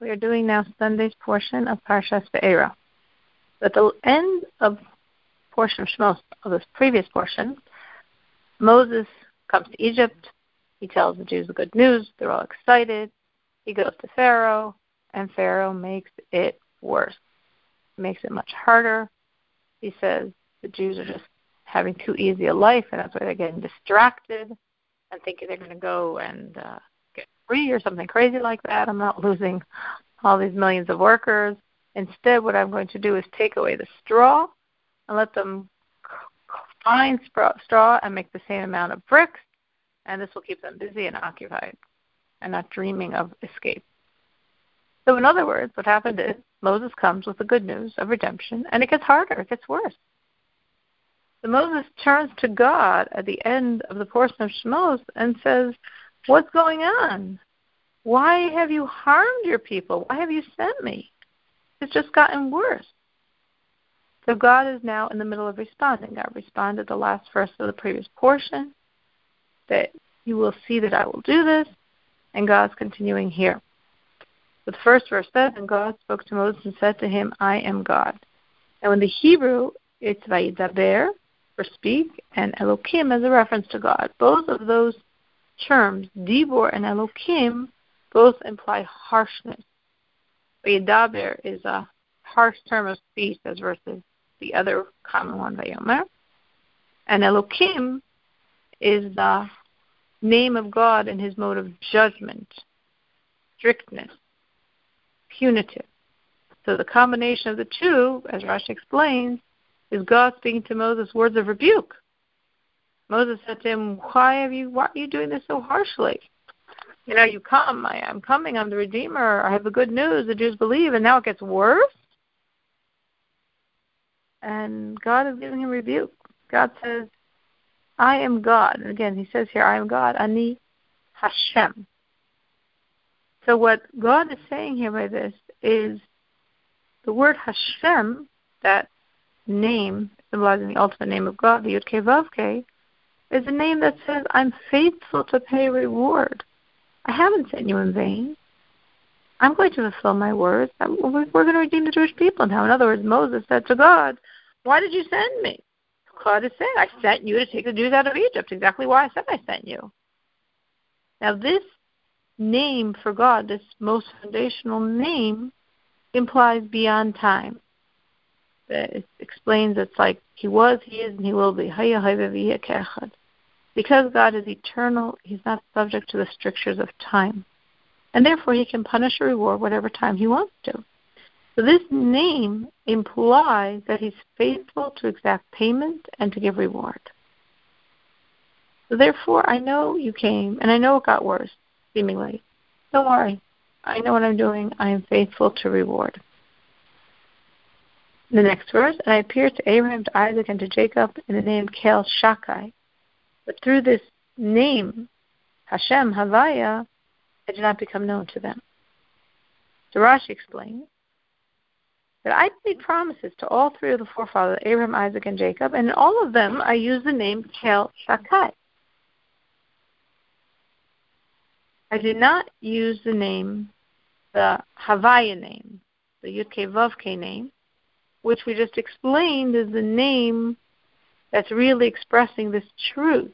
We are doing now Sunday's portion of Parshas Va'eira. At the end of portion of Shemos, of this previous portion, Moses comes to Egypt. He tells the Jews the good news. They're all excited. He goes to Pharaoh, and Pharaoh makes it worse. Makes it much harder. He says the Jews are just having too easy a life, and that's why they're getting distracted and thinking they're going to go and uh, free or something crazy like that. I'm not losing all these millions of workers. Instead, what I'm going to do is take away the straw and let them find straw and make the same amount of bricks, and this will keep them busy and occupied and not dreaming of escape. So, in other words, what happened is Moses comes with the good news of redemption, and it gets harder, it gets worse. So Moses turns to God at the end of the portion of Shemos and says, What's going on? Why have you harmed your people? Why have you sent me? It's just gotten worse. So God is now in the middle of responding. God responded the last verse of the previous portion that you will see that I will do this, and God's continuing here. The first verse says, And God spoke to Moses and said to him, I am God. And in the Hebrew, it's Vayidaber, for speak, and Elokim as a reference to God. Both of those terms, Dibor and Elokim, both imply harshness. Vayidaber is a harsh term of speech as versus the other common one, Vayomer. And Elokim is the name of God in his mode of judgment, strictness, punitive. So the combination of the two, as Rashi explains, is God speaking to Moses words of rebuke. Moses said to him, Why have you why are you doing this so harshly? You know, you come, I, I'm coming, I'm the Redeemer, I have the good news, the Jews believe, and now it gets worse. And God is giving him rebuke. God says, I am God. And again, he says here, I am God, Ani Hashem. So what God is saying here by this is the word Hashem, that name, symbolizing the ultimate name of God, the Yud Vavke, is a name that says, I'm faithful to pay reward. I haven't sent you in vain. I'm going to fulfill my words. we're going to redeem the Jewish people now. In other words, Moses said to God, Why did you send me? God saying, I sent you to take the Jews out of Egypt. Exactly why I said I sent you. Now, this name for God, this most foundational name, implies beyond time. It explains it's like He was, He is, and He will be. Because God is eternal, He's not subject to the strictures of time. And therefore, He can punish or reward whatever time He wants to. So this name implies that He's faithful to exact payment and to give reward. So therefore, I know you came, and I know it got worse, seemingly. Don't worry. I know what I'm doing. I am faithful to reward. The next verse, and I appeared to Abraham, to Isaac, and to Jacob in the name Kel Shakai. But through this name, Hashem, Havaya, I did not become known to them. So Rashi explains that I made promises to all three of the forefathers, Abraham, Isaac, and Jacob, and in all of them I used the name Kel Shakai. I did not use the name, the Havaya name, the Vavke name, which we just explained is the name that's really expressing this truth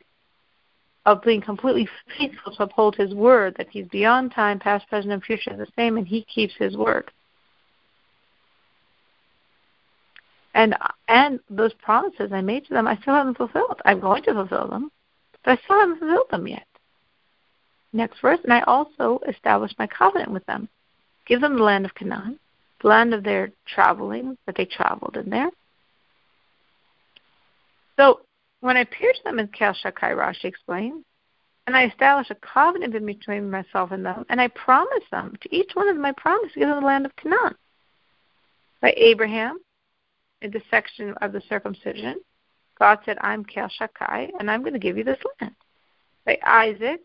of being completely faithful to uphold his word, that he's beyond time, past, present, and future the same, and he keeps his word. And and those promises I made to them, I still haven't fulfilled. I'm going to fulfill them, but I still haven't fulfilled them yet. Next verse, and I also established my covenant with them, give them the land of Canaan, the land of their traveling, that they traveled in there. So when I appeared to them in Kel Shakai, Rashi explains, and I establish a covenant between myself and them, and I promise them, to each one of them I promise to give them the land of Canaan. By Abraham, in the section of the circumcision, God said, I'm Kel Shakai, and I'm going to give you this land. By Isaac,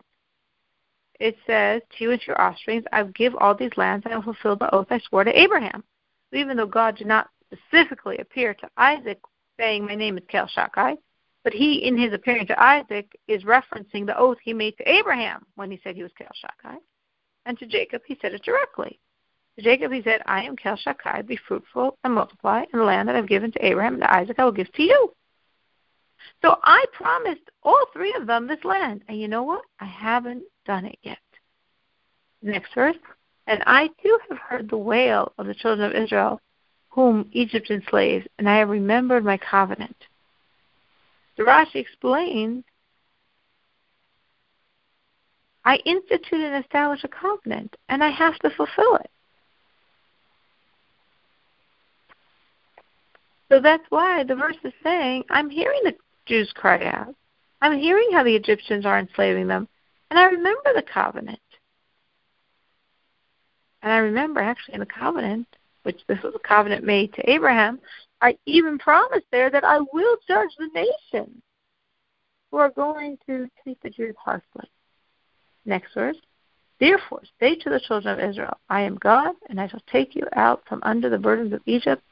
it says, To you and to your offspring, I will give all these lands, and I will fulfill the oath I swore to Abraham. So even though God did not specifically appear to Isaac saying, My name is Kel Shakai, but he, in his appearing to Isaac, is referencing the oath he made to Abraham when he said he was Kel Shakai. And to Jacob he said it directly. To Jacob he said, I am Kel Shakai, be fruitful and multiply, and the land that I've given to Abraham and to Isaac I will give to you. So I promised all three of them this land. And you know what? I haven't done it yet. Next verse. And I too have heard the wail of the children of Israel, whom Egypt enslaved, and I have remembered my covenant. The Rashi explains I institute and establish a covenant, and I have to fulfill it. So that's why the verse is saying, I'm hearing the Jews cry out. I'm hearing how the Egyptians are enslaving them, and I remember the covenant. And I remember actually in the covenant, which this was a covenant made to Abraham, I even promised there that I will judge the nations who are going to treat the Jews harshly. Next verse. Therefore, say to the children of Israel, I am God, and I shall take you out from under the burdens of Egypt.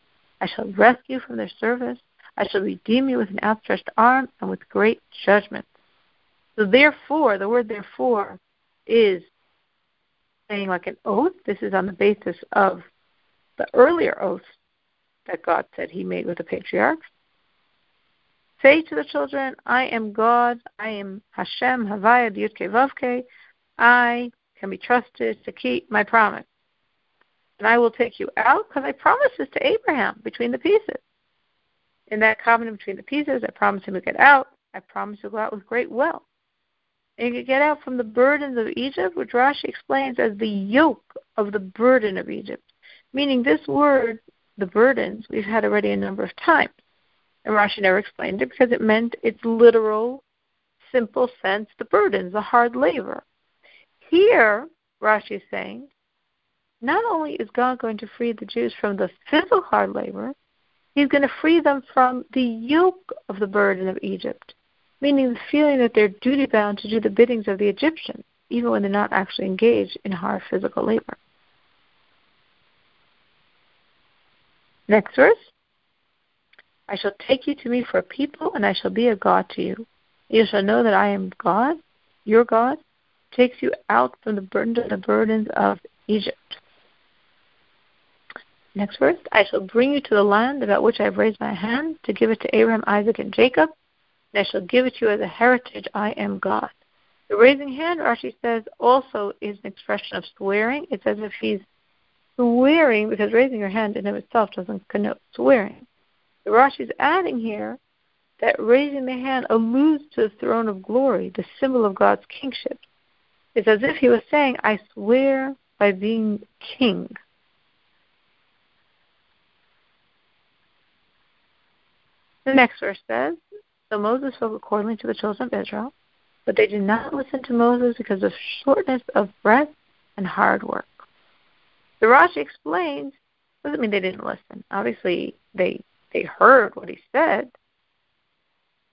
I shall rescue you from their service. I shall redeem you with an outstretched arm and with great judgment. So, therefore, the word therefore is saying like an oath. This is on the basis of the earlier oaths that God said He made with the patriarchs. Say to the children, I am God, I am Hashem, Havaya, Yudke, Vavke. I can be trusted to keep my promise. And I will take you out because I promised this to Abraham between the pieces. In that covenant between the pieces, I promised him to get out. I promised to go out with great wealth. And you get out from the burdens of Egypt, which Rashi explains as the yoke of the burden of Egypt. Meaning this word, the burdens, we've had already a number of times. And Rashi never explained it because it meant its literal, simple sense, the burdens, the hard labor. Here, Rashi is saying, not only is God going to free the Jews from the physical hard labor, He's going to free them from the yoke of the burden of Egypt, meaning the feeling that they're duty bound to do the biddings of the Egyptians, even when they're not actually engaged in hard physical labor. Next verse. I shall take you to me for a people, and I shall be a God to you. You shall know that I am God, your God, takes you out from the burden of the burdens of Egypt. Next verse. I shall bring you to the land about which I have raised my hand to give it to Abraham, Isaac, and Jacob, and I shall give it to you as a heritage. I am God. The raising hand, Rashi says, also is an expression of swearing. It's as if he's swearing, because raising your hand in of itself doesn't connote swearing. The Rashi is adding here that raising the hand alludes to the throne of glory, the symbol of God's kingship. It's as if he was saying, I swear by being king. The next verse says, So Moses spoke accordingly to the children of Israel, but they did not listen to Moses because of shortness of breath and hard work. The Rashi explains, doesn't mean they didn't listen. Obviously, they they heard what he said.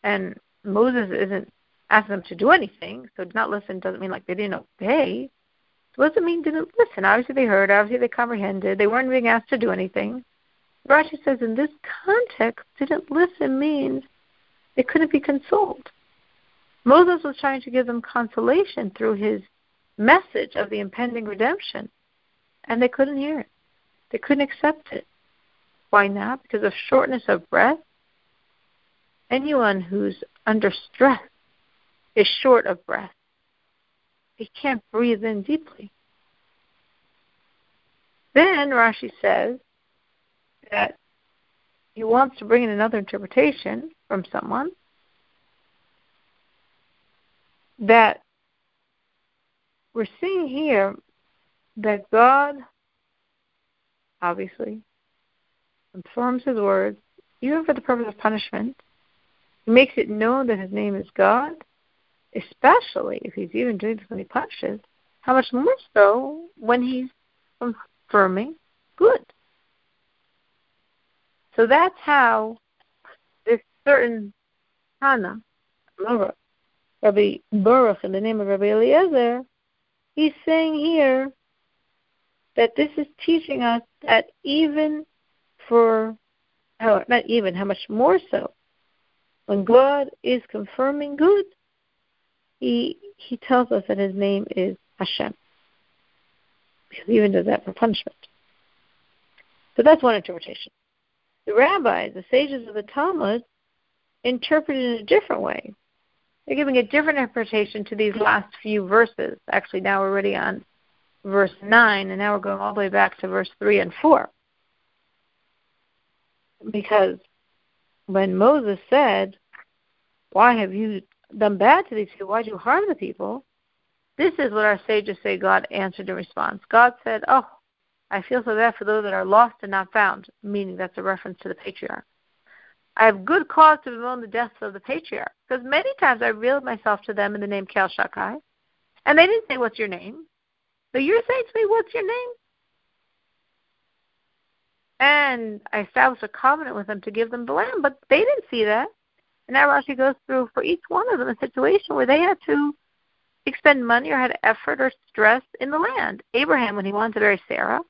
And Moses isn't asking them to do anything, so not listen doesn't mean like they didn't obey. It mean didn't listen? Obviously they heard, obviously they comprehended, they weren't being asked to do anything. Rashi says in this context, didn't listen means they couldn't be consoled. Moses was trying to give them consolation through his message of the impending redemption, and they couldn't hear it. They couldn't accept it. Why not? Because of shortness of breath. Anyone who's under stress is short of breath. He can't breathe in deeply. Then Rashi says that he wants to bring in another interpretation from someone that we're seeing here that God obviously confirms his word, even for the purpose of punishment. He makes it known that his name is God, especially if he's even doing this when he punishes. How much more so when he's confirming good. So that's how this certain Hana, Rabbi Baruch, in the name of Rabbi Eliezer, he's saying here that this is teaching us that even for how not even how much more so when God is confirming good, he he tells us that his name is Hashem. He even does that for punishment. So that's one interpretation. The rabbis, the sages of the Talmud, interpret it in a different way. They're giving a different interpretation to these last few verses. Actually, now we're already on verse 9, and now we're going all the way back to verse 3 and 4. Because when Moses said, Why have you done bad to these people? Why did you harm the people? This is what our sages say God answered in response. God said, Oh, I feel so bad for those that are lost and not found, meaning that's a reference to the patriarch. I have good cause to bemoan the deaths of the patriarch, because many times I revealed myself to them in the name Kel Shakai, and they didn't say, What's your name? But you're saying to me, What's your name? And I established a covenant with them to give them the land, but they didn't see that. And now Rashi goes through for each one of them a situation where they had to expend money or had effort or stress in the land. Abraham, when he wanted to marry Sarah,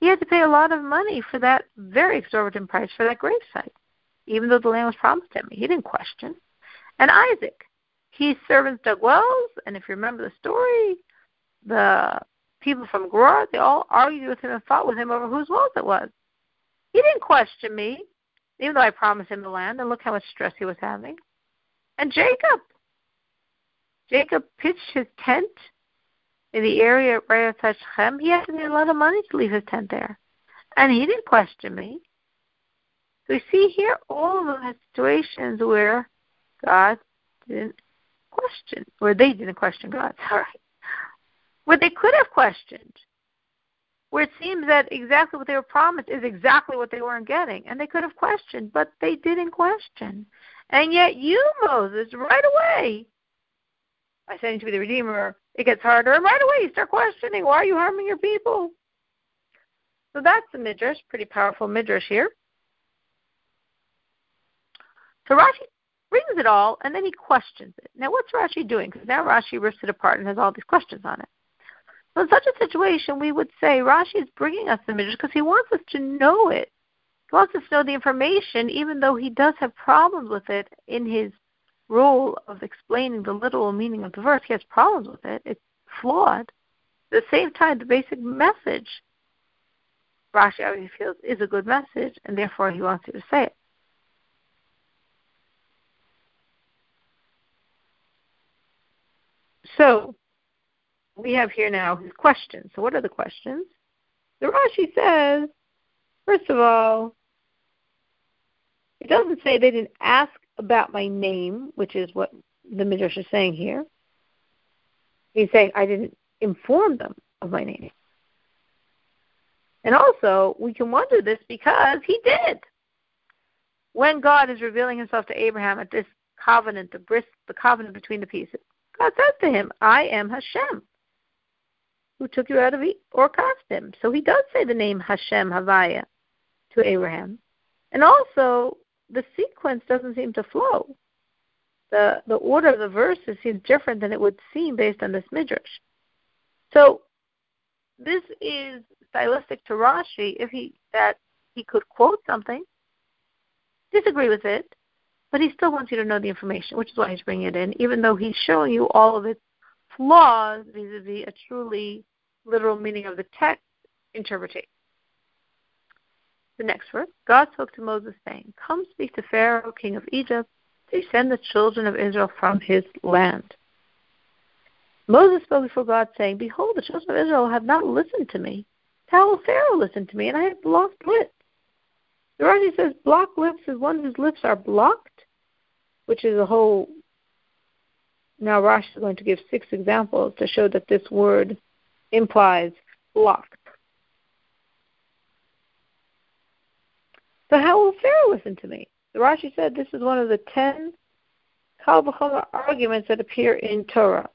he had to pay a lot of money for that very exorbitant price for that gravesite, even though the land was promised to him. He didn't question. And Isaac, his servants dug wells, and if you remember the story, the people from Gerar, they all argued with him and fought with him over whose wells it was. He didn't question me, even though I promised him the land, and look how much stress he was having. And Jacob, Jacob pitched his tent in the area of Rayat Shechem, he had to pay a lot of money to leave his tent there. And he didn't question me. So we see here all of the situations where God didn't question, where they didn't question God, sorry. Where they could have questioned. Where it seems that exactly what they were promised is exactly what they weren't getting. And they could have questioned, but they didn't question. And yet you, Moses, right away, by saying to be the Redeemer, it gets harder. And right away you start questioning, why are you harming your people? So that's the midrash, pretty powerful midrash here. So Rashi brings it all and then he questions it. Now what's Rashi doing? Because now Rashi rips it apart and has all these questions on it. So in such a situation, we would say Rashi is bringing us the midrash because he wants us to know it. He wants us to know the information, even though he does have problems with it in his role of explaining the literal meaning of the verse, he has problems with it. It's flawed. At the same time, the basic message, Rashi obviously feels is a good message, and therefore he wants you to say it. So, we have here now his questions. So, what are the questions? The Rashi says, first of all, it doesn't say they didn't ask about my name, which is what the Midrash is saying here. He's saying I didn't inform them of my name. And also, we can wonder this because he did. When God is revealing himself to Abraham at this covenant, the bris, the covenant between the pieces, God says to him, I am Hashem, who took you out of Ur Kasdim. So he does say the name Hashem Havaya to Abraham. And also, the sequence doesn't seem to flow. The the order of the verses seems different than it would seem based on this midrash. So this is stylistic to Rashi if he that he could quote something, disagree with it, but he still wants you to know the information, which is why he's bringing it in, even though he's showing you all of its flaws vis-a-vis a truly literal meaning of the text interpretation. The next verse God spoke to Moses, saying, Come speak to Pharaoh, king of Egypt, to send the children of Israel from his land. Moses spoke before God, saying, Behold, the children of Israel have not listened to me. How will Pharaoh listen to me? And I have blocked lips. The Rashi says, Blocked lips is one whose lips are blocked, which is a whole. Now, Rashi is going to give six examples to show that this word implies blocked. So how will Pharaoh listen to me? The Rashi said this is one of the ten Kal arguments that appear in Torah,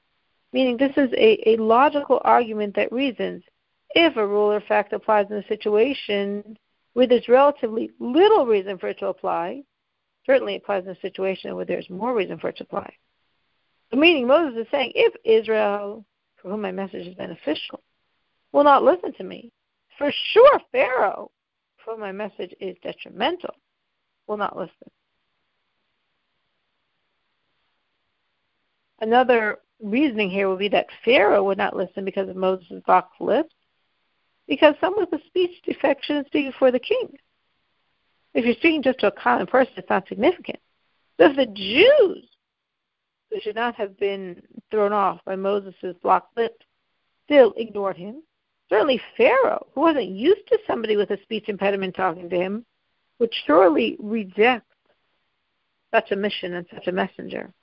meaning this is a, a logical argument that reasons if a rule or fact applies in a situation where there's relatively little reason for it to apply, certainly applies in a situation where there's more reason for it to apply. The meaning Moses is saying, if Israel, for whom my message is beneficial, will not listen to me, for sure Pharaoh for whom my message is detrimental will not listen. Another reasoning here would be that Pharaoh would not listen because of Moses' blocked lips. Because someone with a speech defect shouldn't for the king. If you're speaking just to a common person, it's not significant. But if the Jews, who should not have been thrown off by Moses' blocked lips, still ignored him. Certainly Pharaoh, who wasn't used to somebody with a speech impediment talking to him, would surely reject such a mission and such a messenger.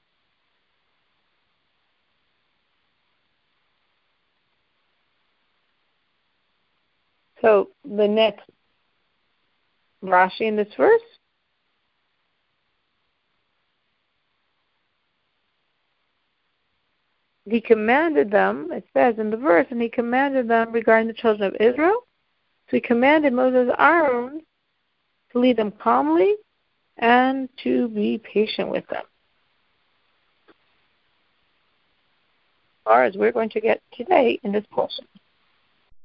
So the next Rashi in this verse he commanded them, it says in the verse, and he commanded them regarding the children of Israel. So he commanded Moses Aaron to lead them calmly and to be patient with them. As far as we're going to get today in this portion.